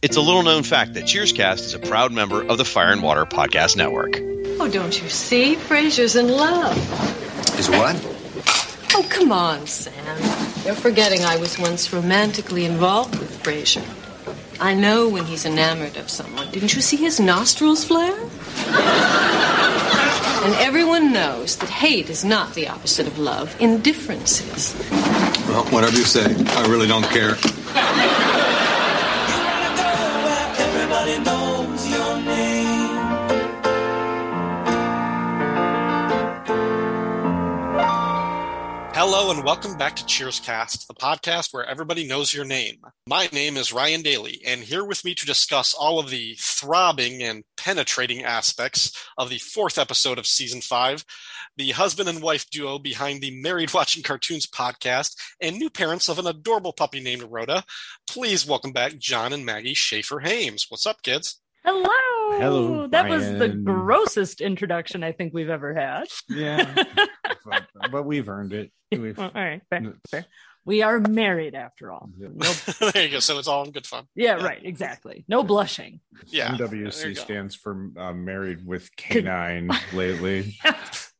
It's a little known fact that Cheerscast is a proud member of the Fire and Water Podcast Network. Oh, don't you see? Frasier's in love. Is what? Oh, come on, Sam. You're forgetting I was once romantically involved with Frasier. I know when he's enamored of someone. Didn't you see his nostrils flare? and everyone knows that hate is not the opposite of love. Indifference is. Well, whatever you say. I really don't care. Hello and welcome back to Cheerscast, the podcast where everybody knows your name. My name is Ryan Daly, and here with me to discuss all of the throbbing and penetrating aspects of the fourth episode of season five, the husband and wife duo behind the Married Watching Cartoons podcast, and new parents of an adorable puppy named Rhoda. Please welcome back John and Maggie Schaefer Hames. What's up, kids? Hello. Hello, That was the grossest introduction I think we've ever had. Yeah, but, but we've earned it. We've, Well, all right, fair, fair. We are married after all. Yep. No, there you go. So it's all in good fun. yeah, right, exactly. No blushing. Yeah. MWC stands for uh, Married with Canine lately.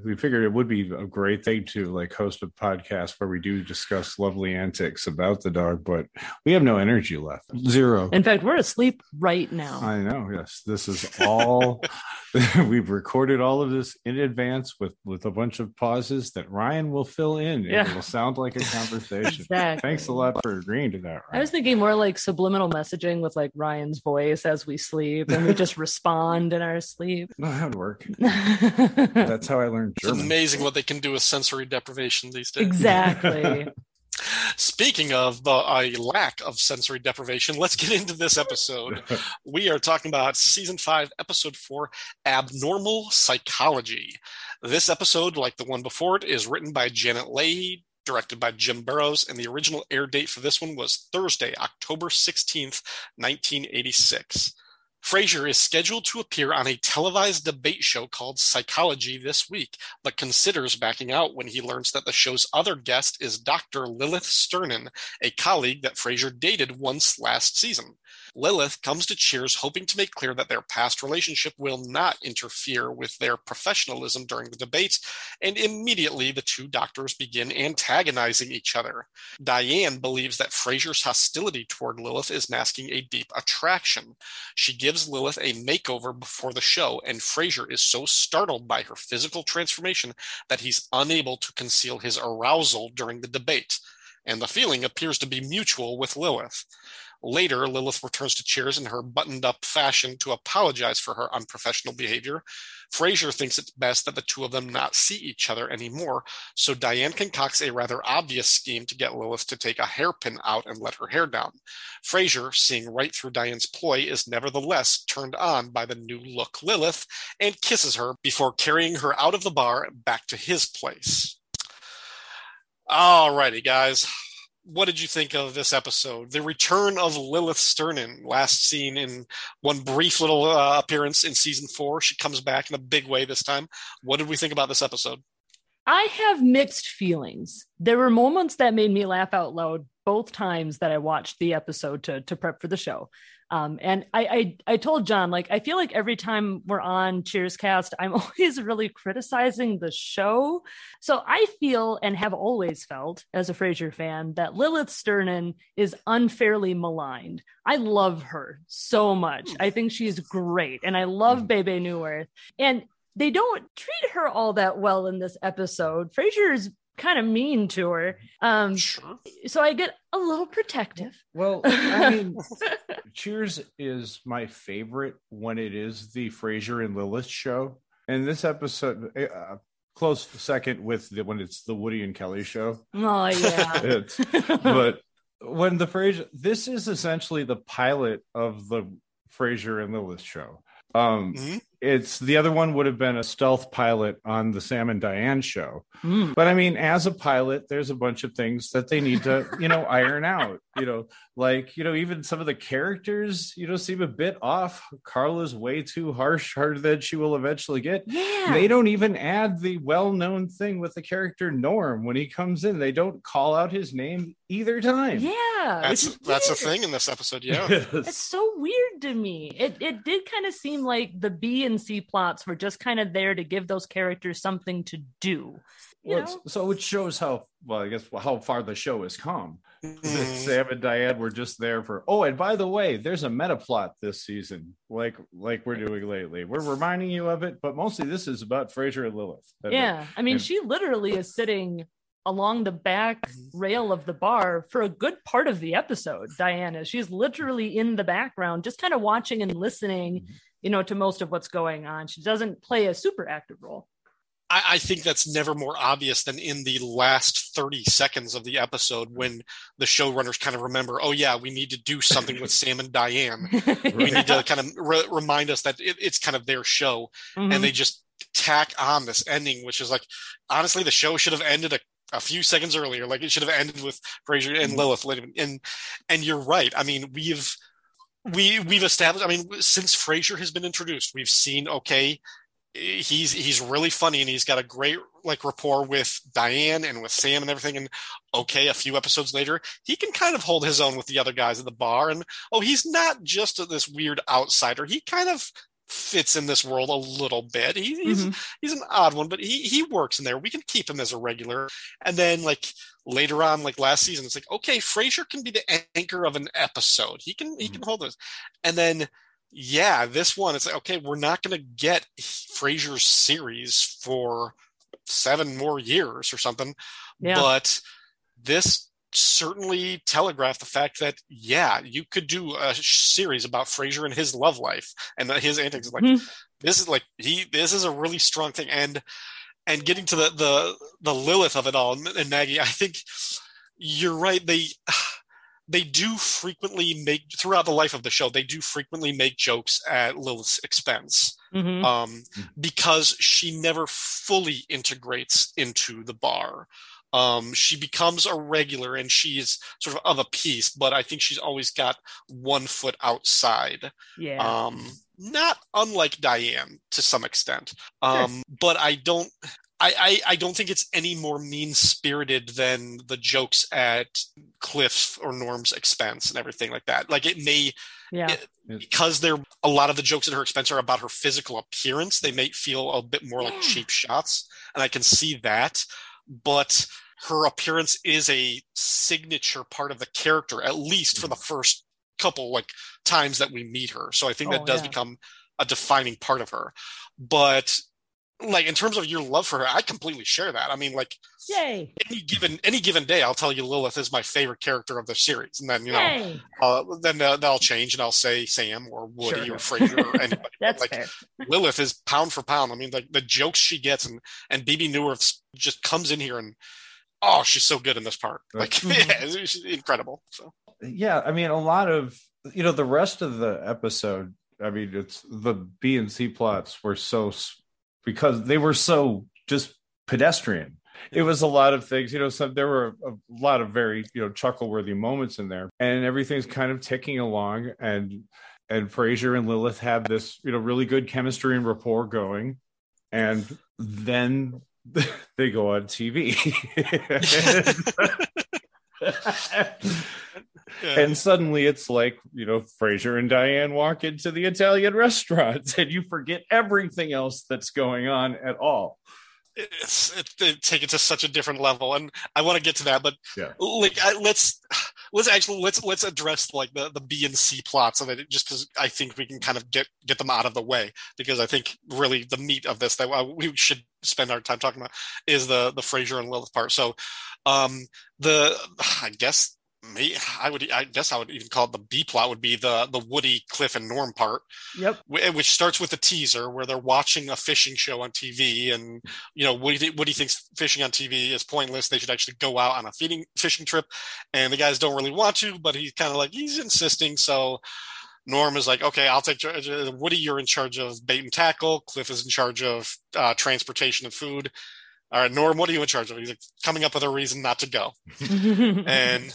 We figured it would be a great thing to like host a podcast where we do discuss lovely antics about the dog, but we have no energy left. Zero. In fact, we're asleep right now. I know. Yes, this is all. we've recorded all of this in advance with with a bunch of pauses that Ryan will fill in. Yeah. It will sound like a conversation. Exactly. Thanks a lot for agreeing to that. I was thinking more like subliminal messaging with like Ryan's voice as we sleep and we just respond in our sleep. No, that would work. That's how I learned It's German. amazing what they can do with sensory deprivation these days. Exactly. Speaking of the, a lack of sensory deprivation, let's get into this episode. we are talking about season five, episode four, Abnormal Psychology. This episode, like the one before it, is written by Janet Leahy, directed by Jim Burrows, and the original air date for this one was Thursday, October 16th, 1986. Frasier is scheduled to appear on a televised debate show called Psychology this week, but considers backing out when he learns that the show's other guest is Dr. Lilith Sternin, a colleague that Frasier dated once last season. Lilith comes to Cheers hoping to make clear that their past relationship will not interfere with their professionalism during the debate, and immediately the two doctors begin antagonizing each other. Diane believes that Frasier's hostility toward Lilith is masking a deep attraction. She gives Lilith a makeover before the show, and Frasier is so startled by her physical transformation that he's unable to conceal his arousal during the debate. And the feeling appears to be mutual with Lilith. Later, Lilith returns to Cheers in her buttoned up fashion to apologize for her unprofessional behavior. Frasier thinks it's best that the two of them not see each other anymore, so Diane concocts a rather obvious scheme to get Lilith to take a hairpin out and let her hair down. Frasier, seeing right through Diane's ploy, is nevertheless turned on by the new look Lilith and kisses her before carrying her out of the bar back to his place. Alrighty, guys. What did you think of this episode? The return of Lilith Sternin, last seen in one brief little uh, appearance in season four. She comes back in a big way this time. What did we think about this episode? I have mixed feelings. There were moments that made me laugh out loud both times that I watched the episode to to prep for the show. Um, and I, I I told John like I feel like every time we're on Cheers Cast, I'm always really criticizing the show. So I feel and have always felt as a Frasier fan that Lilith Sternin is unfairly maligned. I love her so much. I think she's great, and I love Bebe Neuwirth. And they don't treat her all that well in this episode. Frasier's kind of mean to her. Um, Sure. so I get a little protective. Well, I mean, Cheers is my favorite when it is the Frasier and Lilith show. And this episode, uh, close second with the when it's the Woody and Kelly show. Oh yeah. It's, but when the Frasier, this is essentially the pilot of the Frasier and Lilith show. Um, Mhm. It's the other one would have been a stealth pilot on the Sam and Diane show. Mm. But I mean, as a pilot, there's a bunch of things that they need to, you know, iron out. You know, like you know, even some of the characters, you know, seem a bit off. Carla's way too harsh, harder than she will eventually get. Yeah. They don't even add the well-known thing with the character Norm when he comes in. They don't call out his name either time. yeah. That's that's a thing in this episode. Yeah. It's so weird to me. It it did kind of seem like the B and C plots were just kind of there to give those characters something to do. Well, it's- so it shows how well, I guess how far the show has come. That Mhm. Sam and Diane were just there for. Oh, and by the way, there's a meta plot this season, like like we're doing lately. We're reminding you of it, but mostly this is about Frasier and Lilith. And- Yeah. I mean, and- she literally is sitting along the back rail of the bar for a good part of the episode. Diana, she's literally in the background, just kind of watching and listening, you know, to most of what's going on. She doesn't play a super active role. I, I think that's never more obvious than in the last 30 seconds of the episode when the showrunners kind of remember, oh, yeah, we need to do something with Sam and Diane. We need to kind of re- remind us that it, it's kind of their show. Mhm. And they just tack on this ending, which is like, honestly, the show should have ended a, a few seconds earlier. Like it should have ended with Frasier and Lilith. And, and you're right. I mean, we've, we, we've established, I mean, since Frasier has been introduced, we've seen, okay, he's he's really funny and he's got a great like rapport with Diane and with Sam and everything. And okay, a few episodes later, he can kind of hold his own with the other guys at the bar. And oh, he's not just this weird outsider. He kind of fits in this world a little bit. He, he's Mhm. he's an odd one, but he he works in there. We can keep him as a regular. And then like later on, like last season, it's like okay, Frasier can be the anchor of an episode. He can he can hold this. And then yeah, this one it's like okay, we're not going to get Frasier's series for seven more years or something. Yeah. But this certainly telegraph the fact that yeah, you could do a series about Frasier and his love life and his antics. Like Mhm. this is like he this is a really strong thing and and getting to the the the Lilith of it all and Maggie, I think you're right. They they do frequently make throughout the life of the show. They do frequently make jokes at Lilith's expense Mhm. um, because she never fully integrates into the bar. Um, she becomes a regular and she's sort of of a piece, but I think she's always got one foot outside. yeah. Um, not unlike Diane to some extent. Um, but I don't. I, I, I don't think it's any more mean spirited than the jokes at Cliff's or Norm's expense and everything like that. Like it may yeah. it- because they're a lot of the jokes at her expense are about her physical appearance they may feel a bit more like cheap shots and i can see that but her appearance is a signature part of the character at least for the mm. first couple like times that we meet her. So i think oh, that Oh, does yeah. become a defining part of her. But like in terms of your love for her i completely share that i mean like Yay. any given any given day i'll tell you lilith is my favorite character of the series and then you know uh, then uh, that'll change and I'll say Sam or Woody Sure. or Frasier or anybody. But, That's like fair. Lilith is pound for pound. I mean, like the jokes she gets and and Bebe Neuwirth just comes in here and oh, she's so good in this part. Like, Mhm. yeah, she's incredible. So yeah i mean a lot of you know the rest of the episode i mean it's the b and c plots were so s- because they were so just pedestrian. It was a lot of things you know So there were a lot of very you know chuckle worthy moments in there. And everything's kind of ticking along. And and Frasier and Lilith have this you know really good chemistry and rapport going. And then they go on TV yeah. and suddenly it's like you know Frasier and Diane walk into the Italian restaurant and you forget everything else that's going on at all. it's it, they take it to such a different level and i want to get to that but Yeah. like I, let's let's actually let's let's address like the the b and c plots of it just because i think we can kind of get get them out of the way because i think really the meat of this that uh, we should spend our time talking about is the the frasier and lilith part so um the i guess me i would i guess i would even call it the b plot would be the the woody cliff and norm part Yep. wh- which starts with a teaser where they're watching a fishing show on TV, and you know Woody, Woody thinks fishing on TV is pointless. They should actually go out on a feeding fishing trip, and the guys don't really want to, but he's kind of like he's insisting. So Norm is like, okay, I'll take charge. uh, Woody, you're in charge of bait and tackle. Cliff is in charge of uh, transportation and food. All right, Norm, what are you in charge of? He's like, coming up with a reason not to go. and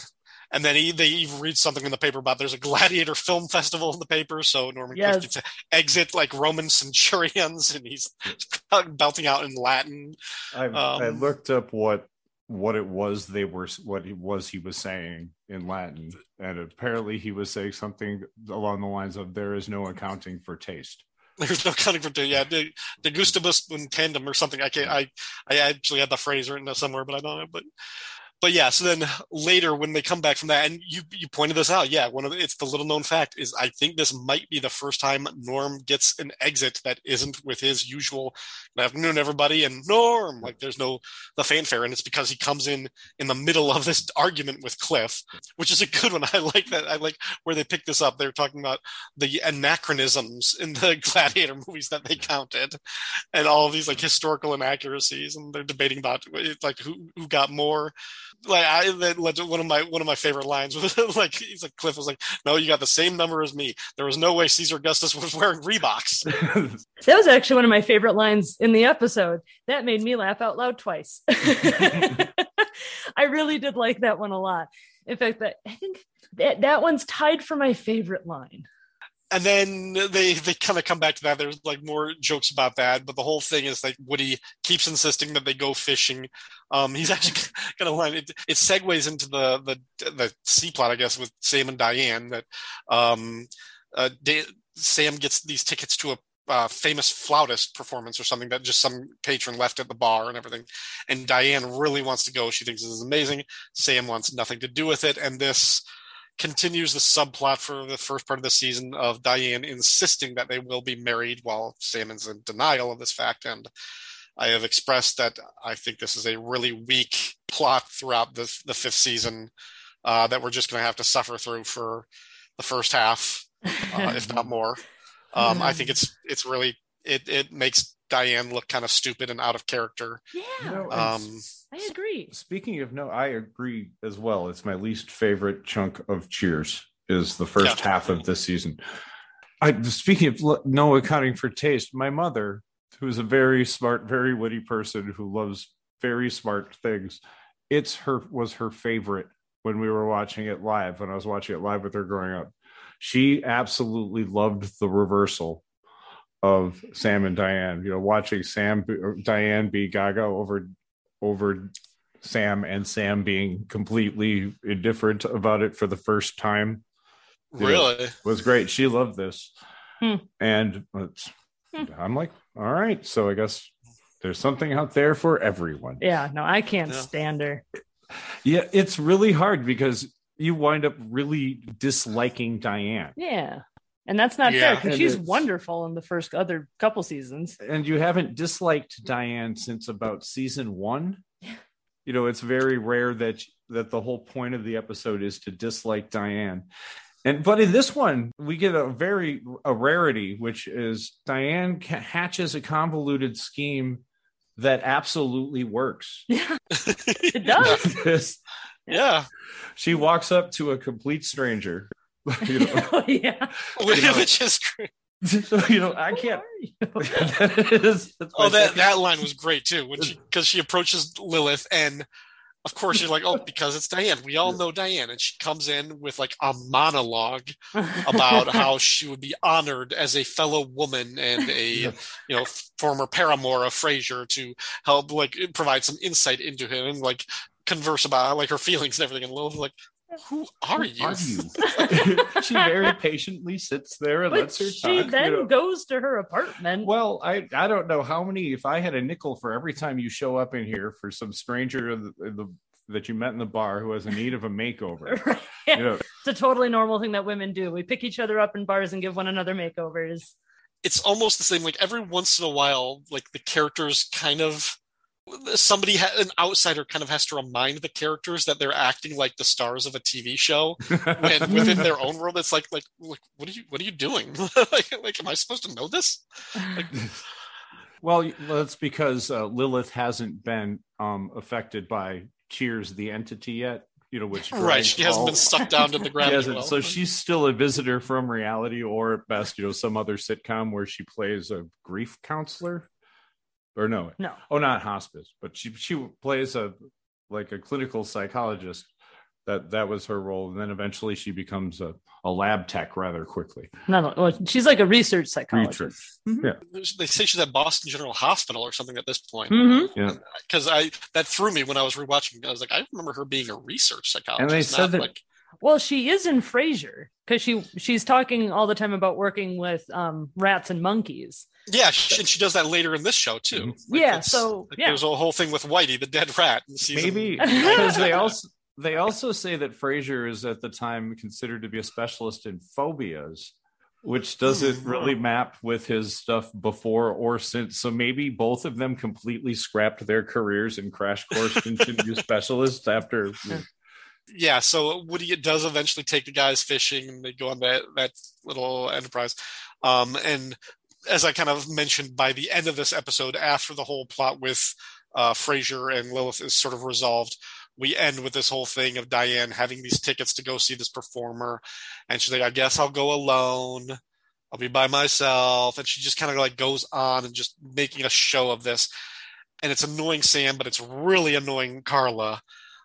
and then he they even read something in the paper about there's a gladiator film festival in the paper, so Norman Yes. Gets to exit like Roman centurions, and he's belting out in Latin. I, I Um, looked up what what it was they were what it was he was saying in Latin, and apparently he was saying something along the lines of "There is no accounting for taste." There's no counting for taste. yeah, de, de gustibus in tandem or something. I can't. I I actually had the phrase written somewhere, but I don't know. But but yeah. So then later when they come back from that, and you you pointed this out, yeah. One of the, it's the little known fact is I think this might be the first time Norm gets an exit that isn't with his usual good afternoon everybody and Norm like there's no the fanfare, and it's because he comes in in the middle of this argument with Cliff, which is a good one. I like that. I like where they picked this up. They're talking about the anachronisms in the gladiator movies that they counted and all these like historical inaccuracies and they're debating about like who who got more like i that one of my one of my favorite lines was like he's like cliff was like no you got the same number as me there was no way caesar augustus was wearing reeboks That was actually one of my favorite lines in the episode. That made me laugh out loud twice. I really did like that one a lot. In fact, that I think that, that one's tied for my favorite line. And then they they kind of come back to that there's like more jokes about that but the whole thing is like woody keeps insisting that they go fishing um he's actually kind of line it, it segues into the the the c plot i guess with sam and diane that um uh sam gets these tickets to a uh, famous flautist performance or something that just some patron left at the bar and everything. And Diane really wants to go. She thinks this is amazing. Sam wants nothing to do with it. And this continues the subplot for the first part of the season of Diane insisting that they will be married while Sam is in denial of this fact. And I have expressed that I think this is a really weak plot throughout the, the fifth season uh, that we're just going to have to suffer through for the first half, uh, if not more. Um, I think it's it's really it it makes Diane look kind of stupid and out of character. Yeah, No, and Um, I agree. Speaking of no, I agree as well. It's my least favorite chunk of Cheers is the first Yeah. half of this season. I speaking of no accounting for taste, my mother, who is a very smart, very witty person who loves very smart things, it's her was her favorite when we were watching it live. When I was watching it live with her growing up, she absolutely loved the reversal of Sam and Diane. You know, watching Sam Diane be Gaga over over Sam and Sam being completely indifferent about it for the first time Yeah. really, was great. She loved this. Hmm. And it's, Hmm. I'm like, all right. So I guess there's something out there for everyone. Yeah, no, I can't Yeah. stand her. Yeah, it's really hard because you wind up really disliking Diane. Yeah. And that's not fair because she's it's- wonderful in the first other couple seasons. and you haven't disliked Diane since about season one. You know, it's very rare that that the whole point of the episode is to dislike Diane. And but in this one, we get a very a rarity, which is Diane hatches a convoluted scheme that absolutely works. Yeah, it does. Yeah, she walks up to a complete stranger. you know, oh, yeah. which is great. so, you know I can't. that is, Oh, that second- that line was great too. When she because she approaches Lilith, and of course you're like, oh, because it's Diane. We all know Diane, and she comes in with like a monologue about how she would be honored as a fellow woman and a you know former paramour of Frasier to help like provide some insight into him and like converse about like her feelings and everything. And Lilith like, who are you? are you? she very patiently sits there and but lets her she talk. then you know. goes to her apartment. Well, I I don't know how many. If I had a nickel for every time you show up in here for some stranger in the, in the, that you met in the bar who has a need of a makeover, Right. you know, It's a totally normal thing that women do. We pick each other up in bars and give one another makeovers. it's almost the same. Like every once in a while, like the characters kind of somebody ha- an outsider kind of has to remind the characters that they're acting like the stars of a TV show when within their own world. It's like like, like what are you what are you doing? like, like am I supposed to know this? Like, well, that's because uh, Lilith hasn't been um, affected by Cheers the entity yet. you know, which Right. She hasn't all- been sucked down to the ground. well. So she's still a visitor from reality, or at best, you know, some other sitcom where she plays a grief counselor, or no, No. oh, not hospice, but she she plays a like a clinical psychologist. That that was her role, and then eventually she becomes a, a lab tech rather quickly. No, well, she's like a research psychologist. Research. Yeah, they say she's at Boston General Hospital or something at this point. Mhm. yeah. Because I that threw me when I was rewatching. I was like, I remember her being a research psychologist. And they not said that- like Well, she is in Frasier because she she's talking all the time about working with um, rats and monkeys. yeah, she, and she does that later in this show too. Like, Yeah, so, like, yeah. there's a whole thing with Whitey, the dead rat. In season, maybe because they also they also say that Frasier is at the time considered to be a specialist in phobias, which doesn't Hmm. really map with his stuff before or since. So maybe both of them completely scrapped their careers and crash coursed into new specialists after. Yeah. So Woody does eventually take the guys fishing, and they go on that that little enterprise. Um, and as I kind of mentioned, by the end of this episode, after the whole plot with uh, Frasier and Lilith is sort of resolved, we end with this whole thing of Diane having these tickets to go see this performer, and she's like, "I guess I'll go alone. I'll be by myself," and she just kind of like goes on and just making a show of this, and it's annoying Sam, but it's really annoying Carla.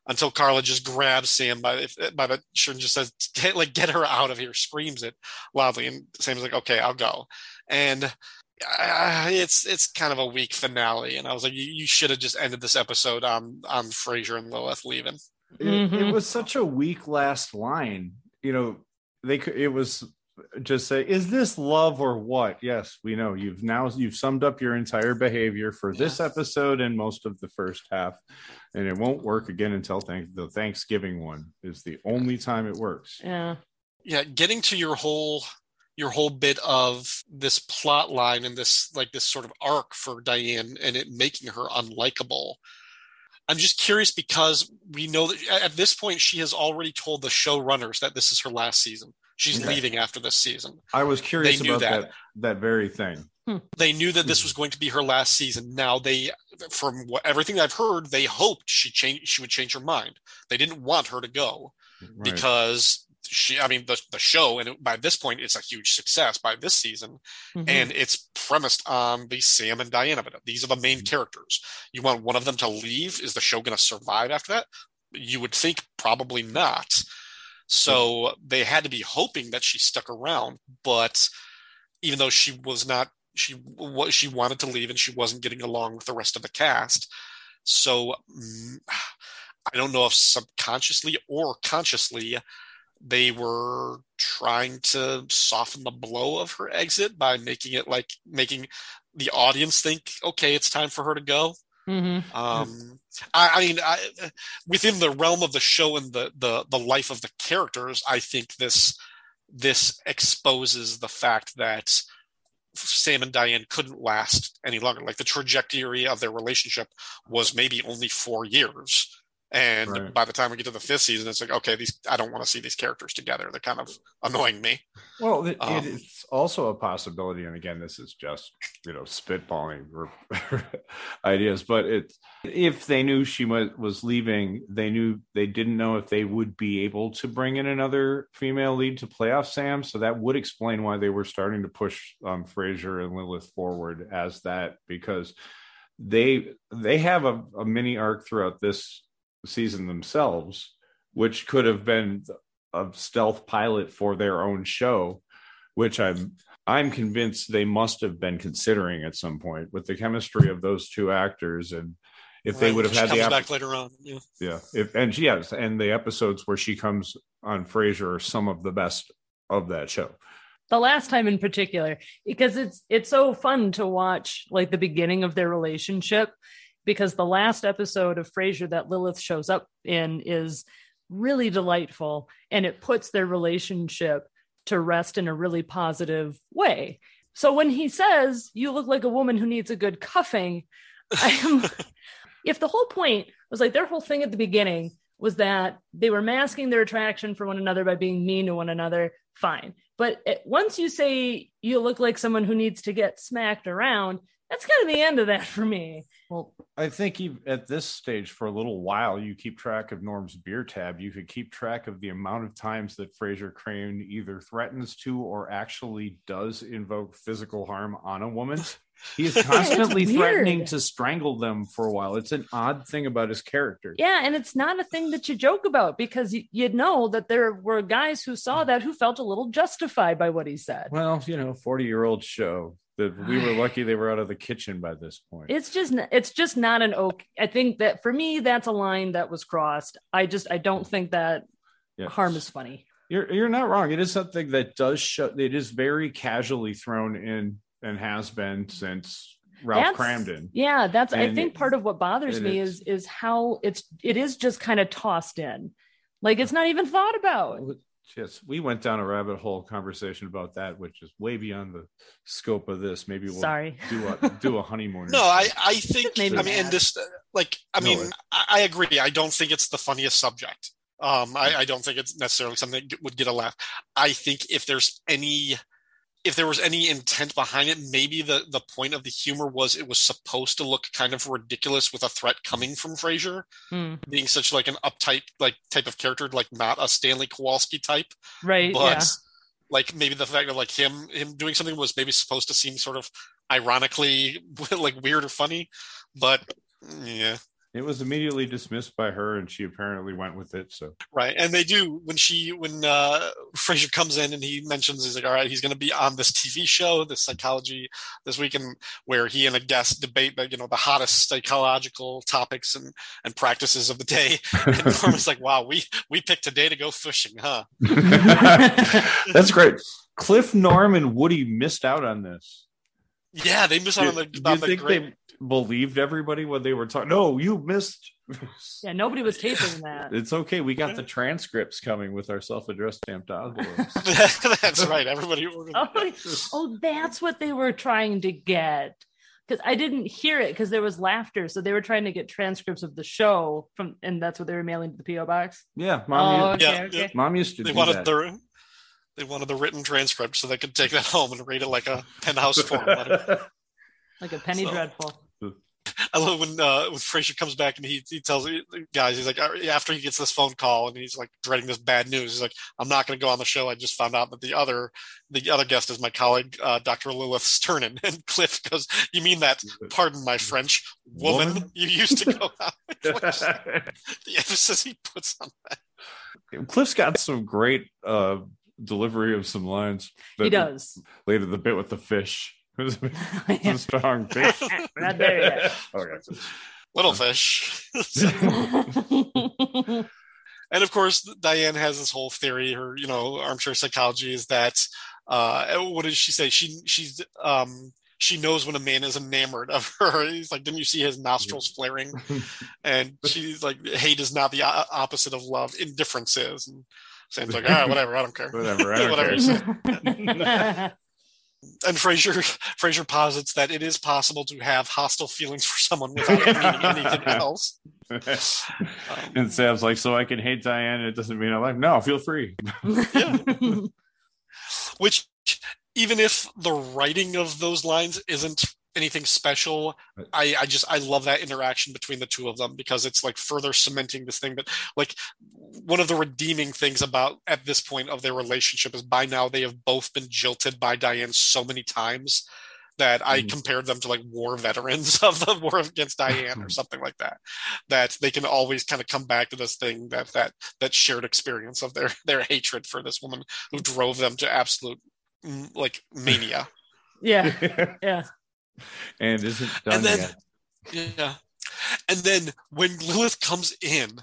Until Carla just grabs Sam by the, by the shirt and just says, get, "Like get her out of here!" Screams it loudly, and Sam's like, "Okay, I'll go." And uh, it's it's kind of a weak finale, and I was like, you, you should have just ended this episode on on Frasier and Lilith leaving. It, it Mhm. was such a weak last line. You know, they could. It was just say, "Is this love or what?" Yes, we know you've now you've summed up your entire behavior for this episode and most of the first half, and it won't work again until thank the Thanksgiving one is the only time it works. Yeah. Yeah, getting to your whole your whole bit of this plot line and this like this sort of arc for Diane and it making her unlikable. I'm just curious because we know that at this point she has already told the showrunners that this is her last season. She's Okay. leaving after this season. I was curious They knew about that. that. that very thing. Hmm. they knew that this hmm. was going to be her last season. Now they, from what, everything I've heard, they hoped she change she would change her mind. They didn't want her to go Right. because she, I mean, the the show, and it, by this point, it's a huge success by this season, Mhm. and it's premised on the Sam and Diana. But these are the main characters. You want one of them to leave? Is the show going to survive after that? You would think probably not. So they had to be hoping that she stuck around, but even though she was not, she what she wanted to leave and she wasn't getting along with the rest of the cast. So mm, I don't know if subconsciously or consciously they were trying to soften the blow of her exit by making it like making the audience think, okay, it's time for her to go. Mhm. Um, I, I mean, I, within the realm of the show and the, the the life of the characters, I think this this exposes the fact that Sam and Diane couldn't last any longer. Like the trajectory of their relationship was maybe only four years. And Right. by the time we get to the fifth season, it's like, okay, these I don't want to see these characters together. They're kind of annoying me. Well, it, Um, it's also a possibility, and again, this is just you know spitballing ideas. But it, if they knew she was, leaving, they knew they didn't know if they would be able to bring in another female lead to play off Sam. So that would explain why they were starting to push um, Frasier and Lilith forward as that because they they have a, a mini arc throughout this season themselves, which could have been a stealth pilot for their own show, which I'm I'm convinced they must have been considering at some point with the chemistry of those two actors and if they would have she had comes the opp- back later on. Yeah. yeah if and yes and the episodes where she comes on Frasier are some of the best of that show. the last time in particular because it's it's so fun to watch like the beginning of their relationship because the last episode of Frasier that Lilith shows up in is really delightful and it puts their relationship to rest in a really positive way. So when he says you look like a woman who needs a good cuffing, I'm if the whole point was like their whole thing at the beginning was that they were masking their attraction for one another by being mean to one another, fine. But once you say you look like someone who needs to get smacked around, that's kind of the end of that for me. Well, I think ev- at this stage, for a little while, you keep track of Norm's beer tab. You could keep track of the amount of times that Frasier Crane either threatens to or actually does invoke physical harm on a woman. He is constantly threatening to strangle them for a while. It's an odd thing about his character. Yeah, and it's not a thing that you joke about because y- you'd know that there were guys who saw that who felt a little justified by what he said. Well, you know, 40 year old show that we were lucky they were out of the kitchen by this point. It's just it's just not an oak. I think that for me that's a line that was crossed. I just I don't think that Yeah. harm is funny. You're you're not wrong. It is something that does show. It is very casually thrown in and has been since Ralph That's- Kramden. Yeah, that's I think it- part of what bothers me is. is is how it's it is just kind of tossed in. Like it's not even thought about. Yes, we went down a rabbit hole conversation about that, which is way beyond the scope of this. Maybe we'll Sorry. do a do a honeymoon. No, I, I think, Maybe I mean, and this, uh, like, I No, mean, it- I, I agree. I don't think it's the funniest subject. Um, I, I don't think it's necessarily something that would get a laugh. I think if there's any, if there was any intent behind it, maybe the the point of the humor was it was supposed to look kind of ridiculous with a threat coming from Frasier, Hmm, being such like an uptight like type of character, like not a Stanley Kowalski type right. but yeah. like maybe the fact of like him him doing something was maybe supposed to seem sort of ironically like weird or funny but yeah It was immediately dismissed by her, and she apparently went with it. So right and they do when she when uh Frasier comes in and he mentions he's like all right he's going to be on this TV show this psychology this weekend where he and a guest debate the, you know the hottest psychological topics and and practices of the day and Norman's like wow we we picked today to go fishing huh that's great. Cliff, Norm, and Woody missed out on this. yeah they missed out on the, Do on the think great they believed everybody when they were talking? No, you missed. Yeah, nobody was taping that. It's okay. We got the transcripts coming with our self-addressed stamped envelopes. That's right. Everybody ordered. Oh, oh, that's what they were trying to get. Because I didn't hear it because there was laughter. So they were trying to get transcripts of the show from, and that's what they were mailing to the PO box. yeah, Oh, mom. used, okay, Yeah, okay. mom used to They do wanted that. the they wanted the written transcript so they could take that home and read it like a penthouse form letter. Like a penny So- dreadful. I love when uh, when Frasier comes back and he he tells the guys he's like after he gets this phone call and he's like dreading this bad news. He's like, I'm not going to go on the show. I just found out that the other the other guest is my colleague uh, Dr. Lilith Sternin. And Cliff goes, "You mean that? Pardon my French, woman, Woman? you used to go out." With the emphasis he puts on that. Cliff's got some great uh, delivery of some lines. He does. Later, the bit with the fish. It's a strong fish. Not there yet. okay. Little fish. and of course diane has this whole theory her you know armchair psychology is that uh what does she say she she's um she knows when a man is enamored of her he's like didn't you see his nostrils flaring and she's like hate is not the o- opposite of love indifference is and sam's like all right whatever i don't care Whatever. I don't Whatever care. And Frasier Frasier posits that it is possible to have hostile feelings for someone without meaning anything else. and Sam's like, so I can hate Diane. It doesn't mean I like. No, feel free. which even if the writing of those lines isn't anything special i i just i love that interaction between the two of them because it's like further cementing this thing that like one of the redeeming things about at this point of their relationship is by now they have both been jilted by diane so many times that I Mhm. compared them to like war veterans of the war against Diane or something like that. That they can always kind of come back to this thing that that that shared experience of their their hatred for this woman who drove them to absolute mm, like mania. yeah, yeah. And isn't done And then- yet. Yeah. And then when Lilith comes in,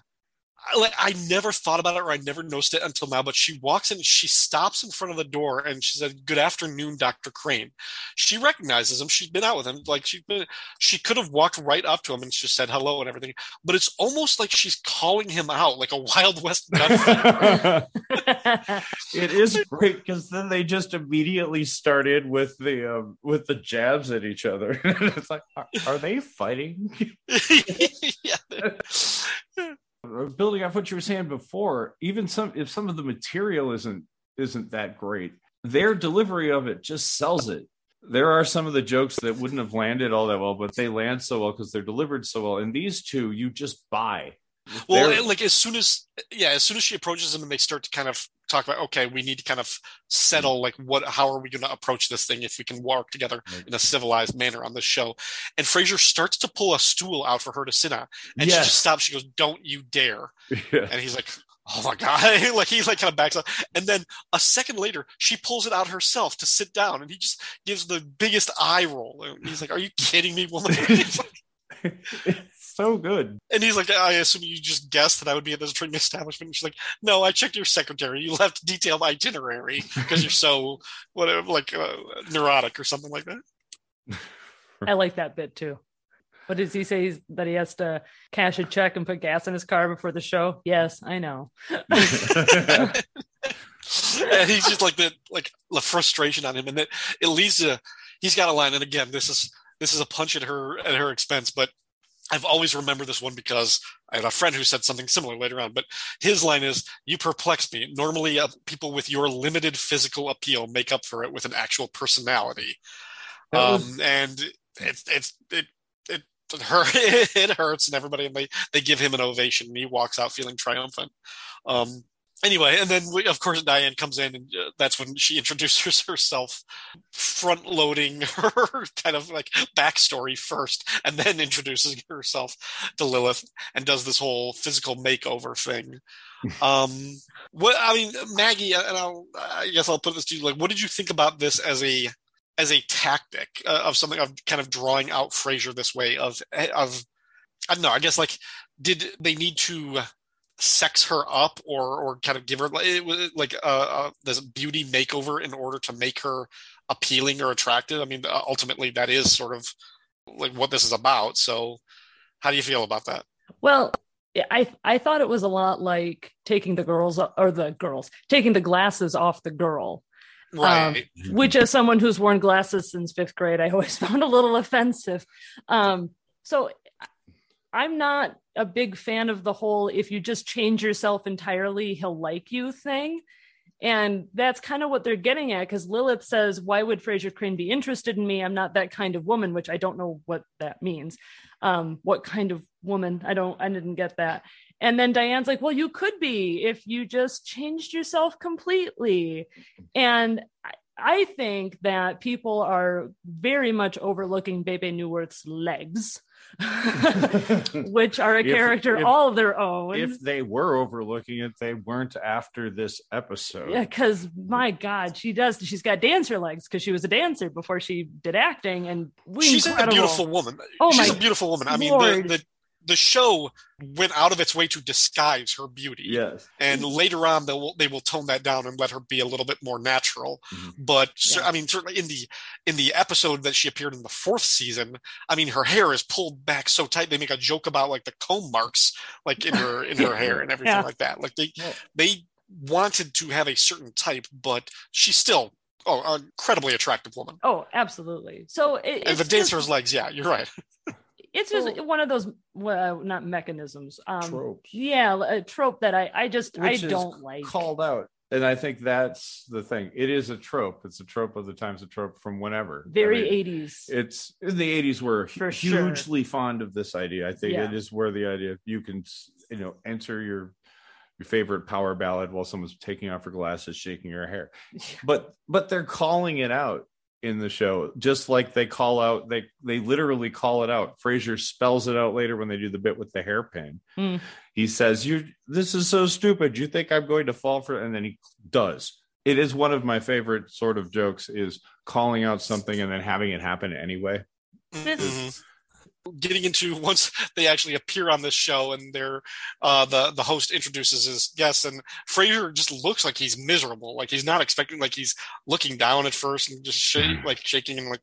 like I never thought about it or I never noticed it until now, but she walks in, she stops in front of the door and she said, Good afternoon, Dr. Crane. She recognizes him. She's been out with him. Like she's been she could have walked right up to him and just said hello and everything. But it's almost like she's calling him out like a Wild West gunfight. it is great because then they just immediately started with the um, with the jabs at each other. it's like, are, are they fighting? yeah. Uh, building off what you were saying before, even some if some of the material isn't isn't that great, their delivery of it just sells it. there are some of the jokes that wouldn't have landed all that well, but they land so well because they're delivered so well. And these two, you just buy. Well, They're- like as soon as yeah, as soon as she approaches him and they start to kind of talk about okay, we need to kind of settle like what how are we going to approach this thing if we can work together in a civilized manner on this show. And Frasier starts to pull a stool out for her to sit on, and she just stops. She goes, "Don't you dare!" Yeah. And he's like, "Oh my god!" like he like kind of backs up, and then a second later, she pulls it out herself to sit down, and he just gives the biggest eye roll. And he's like, "Are you kidding me, woman?" He's like- it's so good. And he's like, I assume you just guessed that I would be at this drinking establishment. And she's like, No, I checked your secretary. You left detailed itinerary because you're so whatever, like uh, neurotic or something like that. I like that bit too. What does he say? He's, that he has to cash a check and put gas in his car before the show? Yes, I know. and he's just like the like the frustration on him, and it, it leads to he's got a line. And again, this is this is a punch at her at her expense, but I've always remembered this one because I had a friend who said something similar later on. But his line is, "You perplex me. Normally, uh, people with your limited physical appeal make up for it with an actual personality." Um, was- and it's it's it it it, hurt, it hurts, and everybody and they they give him an ovation, and he walks out feeling triumphant. Um, anyway, and then we, of course Diane comes in, and uh, that's when she introduces herself, front loading her kind of like backstory first, and then introduces herself to Lilith and does this whole physical makeover thing. um, what I mean, Maggie, and I'll I guess I'll put this to you. Like, what did you think about this as a as a tactic uh, of something of kind of drawing out Frasier this way of of I don't know. I guess like did they need to sex her up or or kind of give her like it was like uh, uh this beauty makeover in order to make her appealing or attractive? I mean, uh, ultimately that is sort of like what this is about. So, how do you feel about that? Well, I I thought it was a lot like taking the girls or the girls taking the glasses off the girl. Right. which as someone who's worn glasses since fifth grade i always found a little offensive um, so i'm not a big fan of the whole if you just change yourself entirely he'll like you thing. And that's kind of what they're getting at because lilith says why would frasier crane be interested in me? I'm not that kind of woman which i don't know what that means. Um, what kind of woman? I don't i didn't get that. And then Diane's like, well, you could be if you just changed yourself completely. And I, I think that people are very much overlooking Bebe Neuwirth's legs, which are a If- character if- all their own. if they were overlooking it, they weren't after this episode. yeah, because my God, she does. She's got dancer legs because she was a dancer before she did acting, and we She's a beautiful woman. Oh She's my a beautiful woman. I mean, the, the the show went out of its way to disguise her beauty. Yes. and later on they will they will tone that down and let her be a little bit more natural Mhm. but Yeah. i mean certainly in the in the episode that she appeared in the fourth season i mean her hair is pulled back so tight they make a joke about like the comb marks like in her in her hair and everything Yeah. like that like they Yeah. they wanted to have a certain type but she's still oh an incredibly attractive woman Oh, absolutely. So it, and it's the just- dancer's legs yeah you're right it's just one of those well, not mechanisms um Tropes. yeah a trope that i i just Which i don't like Called out. And I think that's the thing. It is a trope. It's a trope of the times a trope from whenever. very I mean, 80s it's in the 80s we're For sure. hugely fond of this idea i think Yeah. it is where the idea you can you know enter your your favorite power ballad while someone's taking off her glasses shaking her hair but but they're calling it out in the show just like they call out they they literally call it out. Frasier spells it out later when they do the bit with the hairpin. Mm. he says you this is so stupid. You think i'm going to fall for it and then he does. It is one of my favorite sort of jokes is calling out something and then having it happen anyway. Mhm. Getting into once they actually appear on this show and they're uh, the the host introduces his guests and Frasier just looks like he's miserable, like he's not expecting, like he's looking down at first and just shake, like shaking and like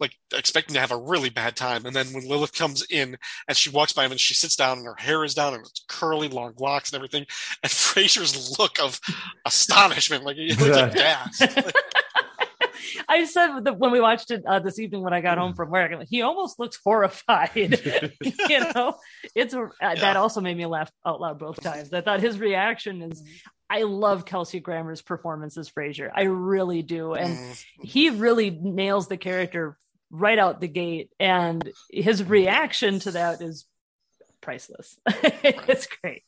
like expecting to have a really bad time. And then when Lilith comes in and she walks by him and she sits down and her hair is down and it's curly, long locks and everything, and Frasier's look of astonishment, like he looks aghast. Like, i said that when we watched it uh, this evening when i got home from work like, he almost looks horrified you know it's uh, that also made me laugh out loud both times i thought his reaction is I love Kelsey Grammer's performance as Frasier. I really do. And Mm. he really nails the character right out the gate. And his reaction to that is priceless. it's great.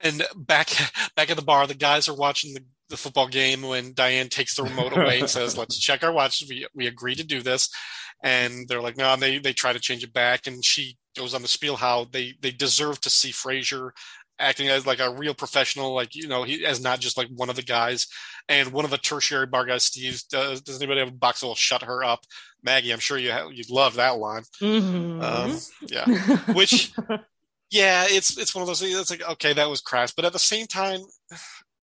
And back back at the bar, the guys are watching the, the football game when Diane takes the remote away and says, "Let's check our watches. We we agree to do this." And they're like, "No." And they they try to change it back, and she goes on the spiel how they they deserve to see Frasier acting as like a real professional, like you know, he as not just like one of the guys. And one of the tertiary bar guys, Steve, does, does anybody have a box that will shut her up? Maggie, I'm sure you ha- you'd love that line. Mhm. Um, yeah, which yeah, it's it's one of those things. It's like okay, that was crass, but at the same time,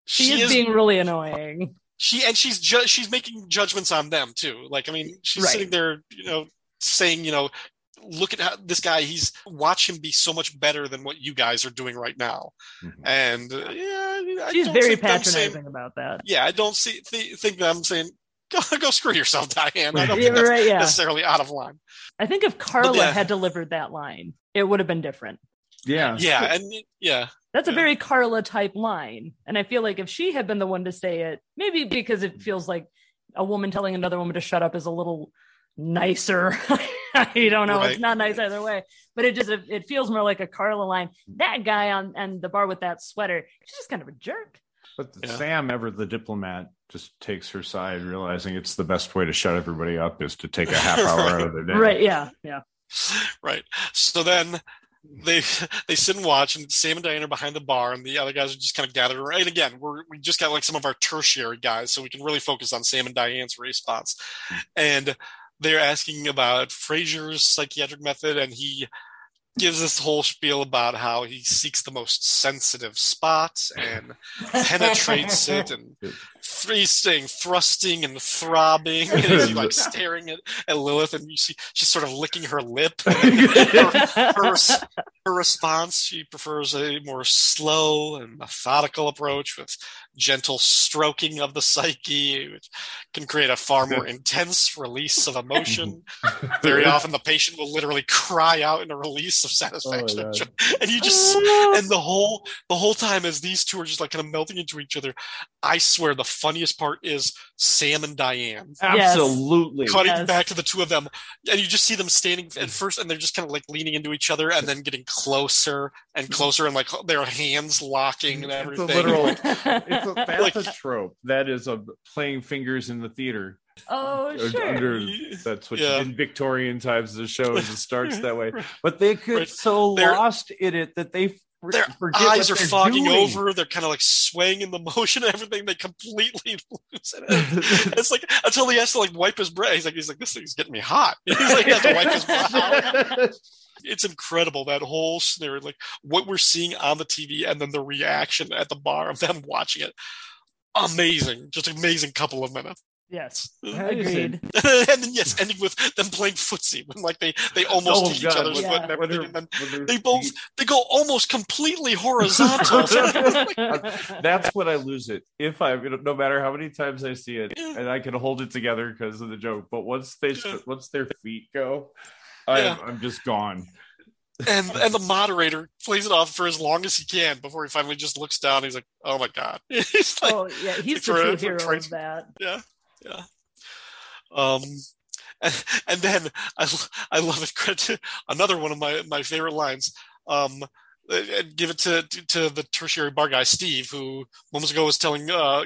she, is, being really annoying. she and she's ju- she's making judgments on them too. Like I mean, she's Right. sitting there, you know, saying, you know, look at how this guy. He's watch him be so much better than what you guys are doing right now. Mhm. And uh, yeah, I She's don't very think patronizing saying- about that. yeah, I don't see th- think that I'm saying. Go, go screw yourself, Diane. I don't Yeah, think that's right, yeah. necessarily out of line. I think if Carla yeah. had delivered that line, it would have been different. Yeah. Yeah, and yeah, That's a Yeah. very Carla type line. And I feel like if she had been the one to say it, maybe because it feels like a woman telling another woman to shut up is a little nicer. I don't know. Right. It's not nice either way, but it just it, it feels more like a Carla line. That guy on and the bar with that sweater, he's just kind of a jerk. But Yeah. Sam, ever the diplomat, just takes her side, realizing it's the best way to shut everybody up is to take a half hour out of their day. Right? Yeah, yeah. right. So then they they sit and watch, and Sam and Diane are behind the bar, and the other guys are just kind of gathered around. And again, we're we just got like some of our tertiary guys, so we can really focus on Sam and Diane's response. And they're asking about Frasier's psychiatric method, and he gives this whole spiel about how he seeks the most sensitive spots and penetrates it and he's saying thrusting and throbbing and he's like staring at, at Lilith and you see she's sort of licking her lip. Her, her, her response she prefers a more slow and methodical approach with gentle stroking of the psyche which can create a far more intense release of emotion. Very often the patient will literally cry out in a release of satisfaction. Oh, and you just and the whole the whole time as these two are just like kind of melting into each other i swear the funniest part is sam and diane Absolutely. cutting Yes. back to the two of them and you just see them standing at first and they're just kind of like leaning into each other and then getting closer and closer and like their hands locking and It's a everything literal- It's a, that's Like- a trope. That is a playing fingers in the theater. oh, sure. Under, that's what Yeah. in Victorian times the show starts that way. But they get Right. so They're- lost in it that they for- their eyes are fogging doing. over. They're kind of like swaying in the motion and everything. They completely lose it. It's like until he has to like wipe his breath he's like he's like this thing's getting me hot. He's like he has to wipe his brow. It's incredible that whole scenario like what we're seeing on the tv and then the reaction at the bar of them watching it. Amazing. Just amazing couple of minutes yes, Amazing. agreed. and then yes ending with them playing footsie when like they they oh, almost Oh, hit each other's yeah. foot and everything they're- and then they're both feet- they go almost completely horizontal That's when I lose it. If I, no matter how many times I see it, Yeah. and I can hold it together because of the joke. But once they, Yeah. once their feet go, I'm, Yeah. I'm just gone. and and the moderator plays it off for as long as he can before he finally just looks down. He's like, "Oh my god!" he's like, oh yeah, he's the for- true hero Tracy- of that. "Yeah, yeah." Um, and, and then I I love it. Another one of my my favorite lines. Um, and give it to to the tertiary bar guy Steve, who moments ago was telling uh,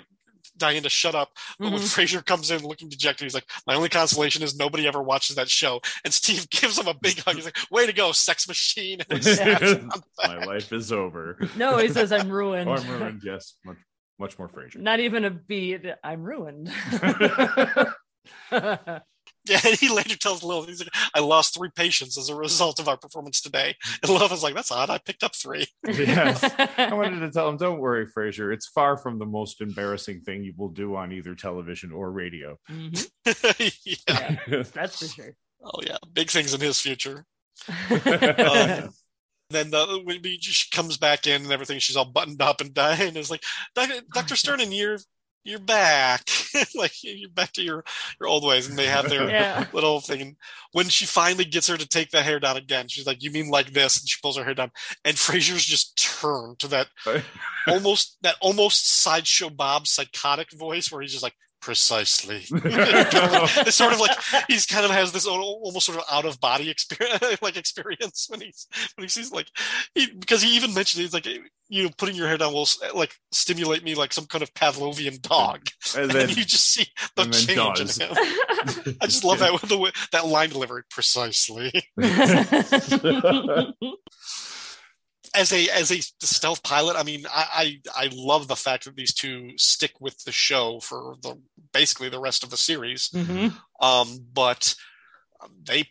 Diane to shut up. But when Frasier comes in looking dejected, he's like, "My only consolation is nobody ever watches that show." And Steve gives him a big hug. He's like, "Way to go, sex machine!" And he slaps him on the My life is over. No, he says I'm ruined. Oh, I'm ruined. Yes, much, much more Frasier. Not even a beat. I'm ruined. Yeah, and he later tells Lilith, he's like, "I lost three patients as a result of our performance today." And Lilith is like, "That's odd. I picked up three. Yes. I wanted to tell him, don't worry, Frasier. It's far from the most embarrassing thing you will do on either television or radio. Mhm. yeah. Yeah, that's for sure. Oh yeah, big things in his future. Yeah. Then the, when he just comes back in and everything, she's all buttoned up and dying. It's like, "Doc- oh Dr. Stern, and you're you're back. like you're back to your your old ways, and they have their Yeah. little thing. And when she finally gets her to take the hair down again, she's like, "You mean like this?" And she pulls her hair down, and Frasier's just turned to that almost that almost sideshow Bob psychotic voice where he's just like precisely. it's sort of like he's kind of has this almost sort of out of body experience, like experience when he's when he sees like he because he even mentioned he's like you know putting your hair down will like stimulate me like some kind of Pavlovian dog, and and, you just see the change does. in him. I just love that with the way, that line delivery precisely. as a as a stealth pilot, I mean, I, I I love the fact that these two stick with the show for the basically the rest of the series. Mhm. Um, but they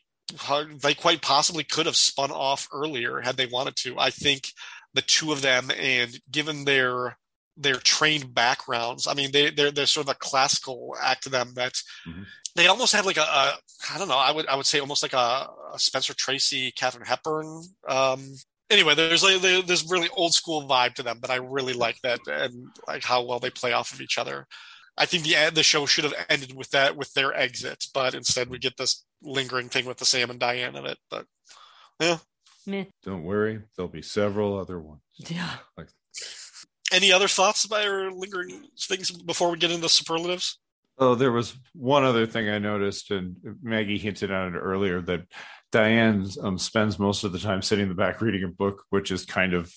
they quite possibly could have spun off earlier had they wanted to. I think the two of them, and given their their trained backgrounds, I mean, they they're they're sort of a classical act to them that Mhm. they almost had like a, a I don't know, I would I would say almost like a, a Spencer Tracy, Katharine Hepburn. Um, anyway, there's like there's really old school vibe to them, but I really like that and like how well they play off of each other. I think the the show should have ended with that with their exit, but instead we get this lingering thing with the Sam and Diane in it. But yeah, Meh. don't worry, there'll be several other ones. Yeah. any other thoughts about or lingering things before we get into superlatives? Oh, there was one other thing I noticed, and Maggie hinted on it earlier that Diane um, spends most of the time sitting in the back reading a book, which is kind of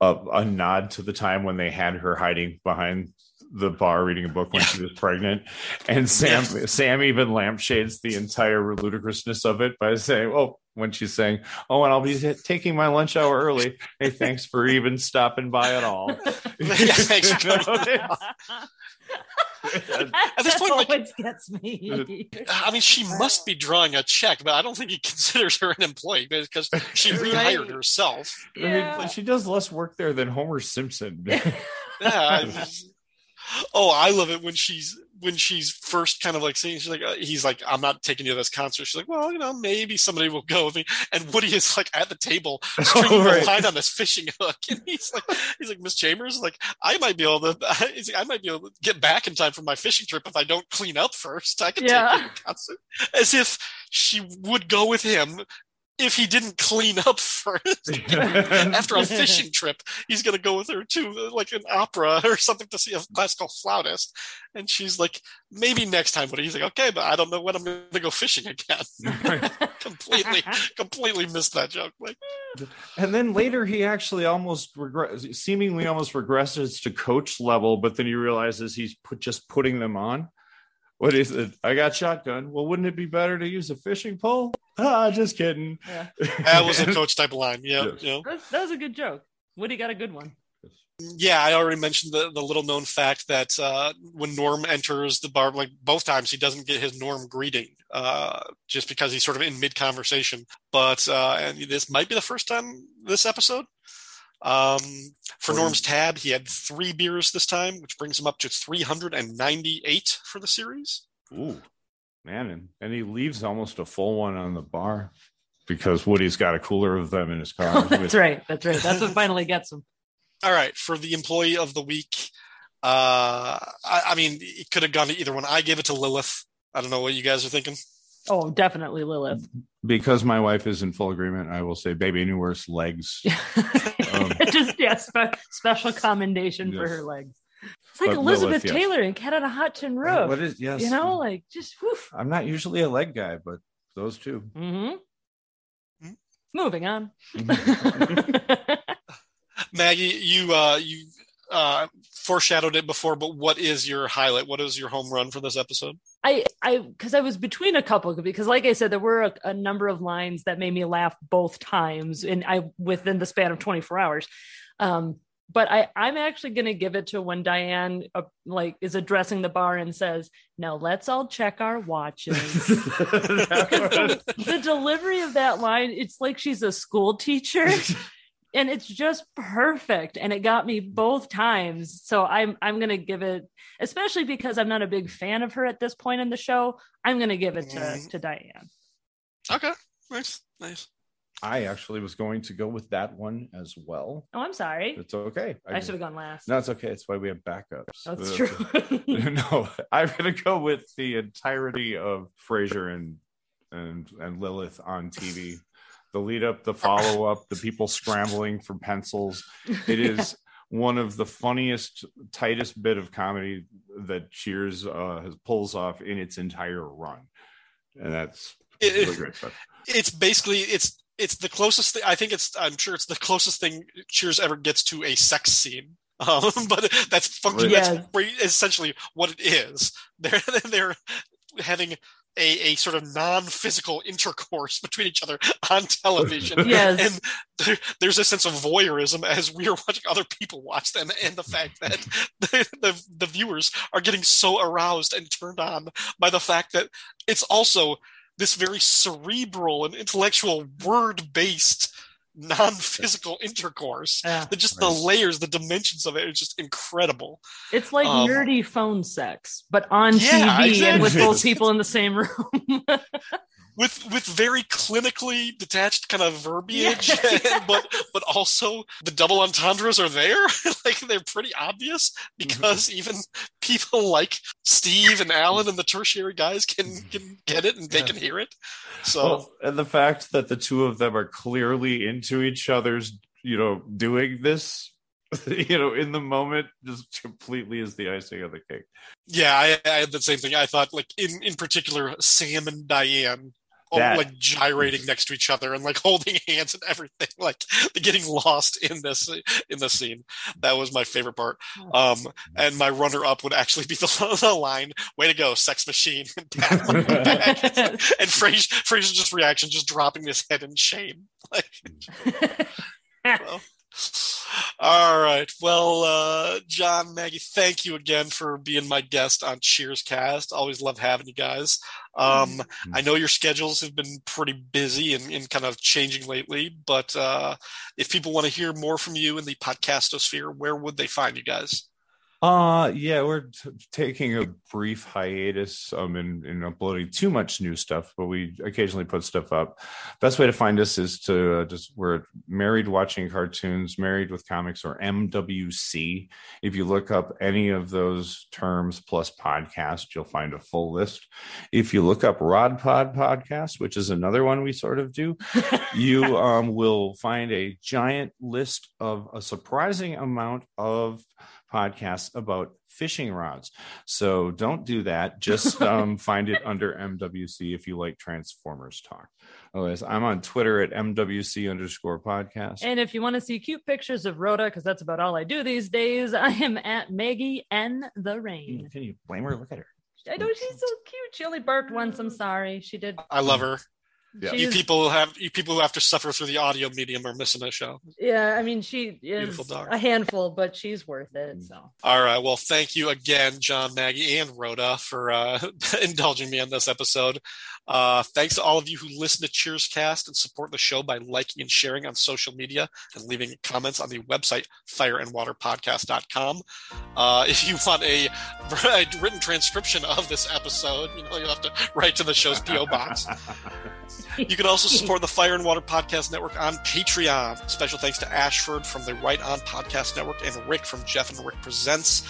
a, a nod to the time when they had her hiding behind the bar reading a book when she was pregnant. And Sam Sam even lampshades the entire ludicrousness of it by saying, "Oh." When she's saying, "Oh, and I'll be taking my lunch hour early. Hey, thanks for even stopping by at all." Yeah, thanks for coming. At this point, like- always gets me. I mean, she must be drawing a check, but I don't think he considers her an employee because she Right. rehired herself. I mean, she does less work there than Homer Simpson. Yeah. I- oh, I love it when she's when she's first kind of like saying she's like uh, he's like I'm not taking you to this concert. She's like, well, you know, maybe somebody will go with me. And Woody is like at the table stringing right. the line on this fishing hook, and he's like, he's like Miss Chambers, like I might be able to, he's like, I might be able to get back in time for my fishing trip if I don't clean up first. I can Yeah. take you to the concert, as if she would go with him. If he didn't clean up first after a fishing trip, he's going to go with her to uh, like an opera or something to see a classical flautist. And she's like, maybe next time. But he's like, okay, but I don't know when I'm going to go fishing again. completely, completely missed that joke. Like, And then later, he actually almost regret, seemingly almost regresses to coach level, but then he realizes he's put, just putting them on. What is it? I got shotgun. Well, wouldn't it be better to use a fishing pole? Ah, just kidding. Yeah. that was a coach type of line. Yeah, Yes. you know. That, that was a good joke. Woody got a good one. Yeah, I already mentioned the, the little known fact that uh, when Norm enters the bar, like both times, he doesn't get his Norm greeting uh, just because he's sort of in mid conversation. But uh, and this might be the first time this episode. Um, for Oh. Norm's tab, he had three beers this time, which brings him up to 398 for the series. Ooh, man, and, and he leaves almost a full one on the bar because Woody's got a cooler of them in his car. That's right. That's right. That's what finally gets him. All right, for the employee of the week, uh, I, I mean, it could have gone to either one. I gave it to Lilith. I don't know what you guys are thinking. Oh, definitely Lilith. Because my wife is in full agreement, I will say Bebe New Neuwirth's legs. Um, Just yeah, spe- special commendation for her legs. It's like But Elizabeth Lilith, yes. Taylor and Cat on a Hot Tin Roof. What is yes? you know, like just woof. I'm not usually a leg guy, but those two. hmm Hmm? Moving on. Maggie, you uh, you uh, foreshadowed it before, but what is your highlight? What is your home run for this episode? I I because I was between a couple because like I said there were a, a number of lines that made me laugh both times and I within the span of 24 hours. Um but I I'm actually going to give it to when Diane uh, like is addressing the bar and says, "Now let's all check our watches." the, the delivery of that line it's like she's a school teacher and it's just perfect and it got me both times so i'm i'm going to give it especially because i'm not a big fan of her at this point in the show i'm going to give it to to diane Okay, nice, nice. I actually was going to go with that one as well. Oh, I'm sorry. It's okay. I should have gone last. No, it's okay. It's why we have backups. That's Uh, true. no, I'm gonna go with the entirety of Frasier and and and Lilith on TV. The lead up, the follow up, the people scrambling for pencils. It is one of the funniest, tightest bit of comedy that Cheers uh, has pulls off in its entire run, and that's It- really great stuff. it's basically it's it's the closest thing. I think it's I'm sure it's the closest thing Cheers ever gets to a sex scene. Um, but that's function. Yes. That's essentially what it is. They're they're having a, a sort of non-physical intercourse between each other on television. Yes. And there, there's a sense of voyeurism as we are watching other people watch them, and the fact that the, the, the viewers are getting so aroused and turned on by the fact that it's also this very cerebral and intellectual word-based non-physical intercourse Yeah. the, just the layers the dimensions of it is just incredible It's like Um, nerdy phone sex, but on Yeah, TV and with both people in the same room. with with very clinically detached kind of verbiage but but also the double entendres are there. Like they're pretty obvious mm-hmm. because even people like steve and alan and the tertiary guys can mm-hmm. can get it and they can hear it. So Well, and the fact that the two of them are clearly into each other's, you know, doing this, you know, in the moment, just completely is the icing on the cake. yeah I, I had the same thing. I thought like in in particular sam and diane all That- like gyrating next to each other and like holding hands and everything like they're getting lost in this in this scene. That was my favorite part. Um and my runner up would actually be the, the line way to go sex machine. And pat him on the back. and Frasier, Frasier's just reaction just dropping his head in shame. Like well, all right. Well, uh, John, Maggie, thank you again for being my guest on Cheers Cast. Always love having you guys. Um, I know your schedules have been pretty busy and, and kind of changing lately, but uh, if people want to hear more from you in the podcastosphere, where would they find you guys? Uh yeah, we're t- taking a brief hiatus um in, in uploading too much new stuff, but we occasionally put stuff up. Best way to find us is to uh, just we're married watching cartoons, married with comics or MWC. If you look up any of those terms plus podcast, you'll find a full list. If you look up Rod Pod podcast, which is another one we sort of do, you um, will find a giant list of a surprising amount of podcasts about fishing rods. So don't do that. Just um, find it under MWC if you like Transformers talk. Otherwise, I'm on Twitter at MWC underscore podcast. and if you want to see cute pictures of Rhoda, because that's about all I do these days, I am at Maggie N the Rain. Can you blame her? Look at her. I know she's so cute. She only barked once. I'm sorry. She did. I love her. Yeah. You She's- people have you people who have to suffer through the audio medium are missing a show. Yeah, I mean, she is a handful, but she's worth it. So All right. Well, thank you again, John, Maggie, and Rhoda, for uh, indulging me in this episode. Uh, thanks to all of you who listen to Cheers Cast and support the show by liking and sharing on social media and leaving comments on the website fireandwaterpodcast.com. Uh, if you want a, a written transcription of this episode, you know, you'll have to write to the show's P.O. box. You can also support the Fire and Water Podcast Network on Patreon. Special thanks to Ashford from the Right On Podcast Network and Rick from Jeff and Rick Presents,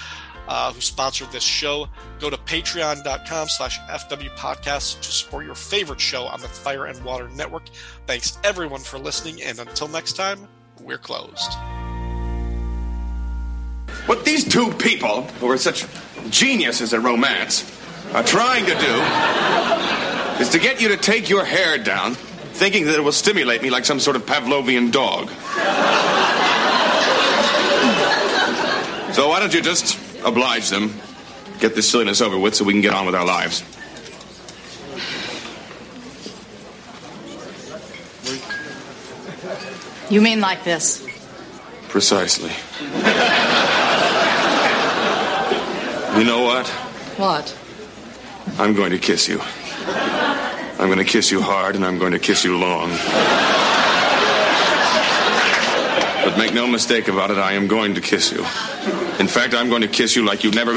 uh, who sponsored this show. Go to patreon.com slash FW to support your favorite show on the Fire and Water Network. Thanks everyone for listening, and until next time, we're closed. What these two people, who are such geniuses at romance, are trying to do is to get you to take your hair down, thinking that it will stimulate me like some sort of Pavlovian dog. So why don't you just oblige them, get this silliness over with so we can get on with our lives? You mean like this? Precisely. You know what? What? I'm going to kiss you. I'm going to kiss you hard and I'm going to kiss you long. But make no mistake about it, I am going to kiss you. In fact, I'm going to kiss you like you've never.